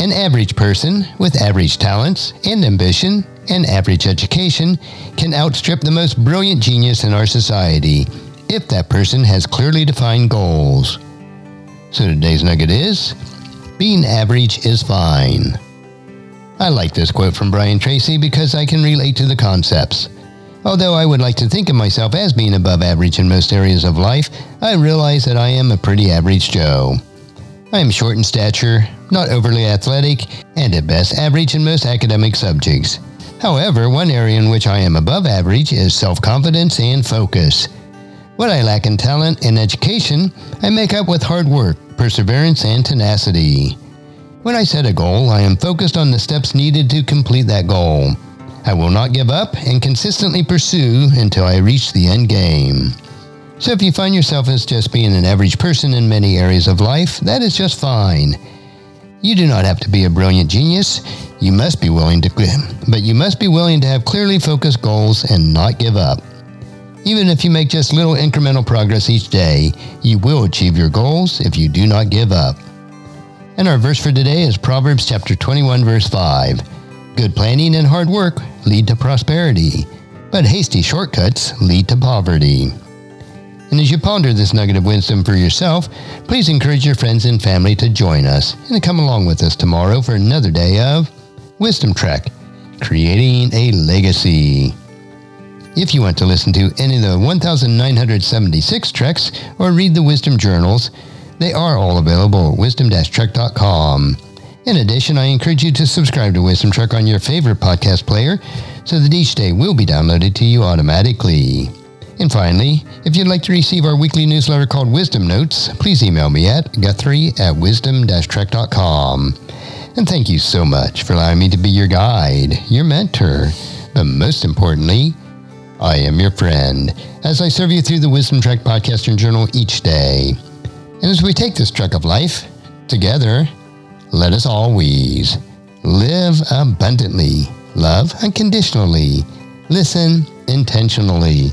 an average person with average talents and ambition and average education can outstrip the most brilliant genius in our society if that person has clearly defined goals. So today's nugget is being average is fine. I like this quote from Brian Tracy because I can relate to the concepts. Although I would like to think of myself as being above average in most areas of life, I realize that I am a pretty average Joe. I am short in stature, not overly athletic, and at best average in most academic subjects. However, one area in which I am above average is self confidence and focus. What I lack in talent and education, I make up with hard work, perseverance, and tenacity. When I set a goal, I am focused on the steps needed to complete that goal. I will not give up and consistently pursue until I reach the end game. So if you find yourself as just being an average person in many areas of life, that is just fine. You do not have to be a brilliant genius. You must be willing to but you must be willing to have clearly focused goals and not give up. Even if you make just little incremental progress each day, you will achieve your goals if you do not give up. And our verse for today is Proverbs chapter 21 verse 5. Good planning and hard work lead to prosperity, but hasty shortcuts lead to poverty. And as you ponder this nugget of wisdom for yourself, please encourage your friends and family to join us and come along with us tomorrow for another day of Wisdom Trek, creating a legacy. If you want to listen to any of the 1976 treks or read the Wisdom Journals, they are all available at wisdom-trek.com. In addition, I encourage you to subscribe to Wisdom Trek on your favorite podcast player so that each day will be downloaded to you automatically. And finally, if you'd like to receive our weekly newsletter called Wisdom Notes, please email me at guthrie at wisdom-trek.com. And thank you so much for allowing me to be your guide, your mentor, but most importantly, I am your friend as I serve you through the Wisdom Trek podcast and journal each day. And as we take this trek of life together, let us always live abundantly, love unconditionally, listen intentionally,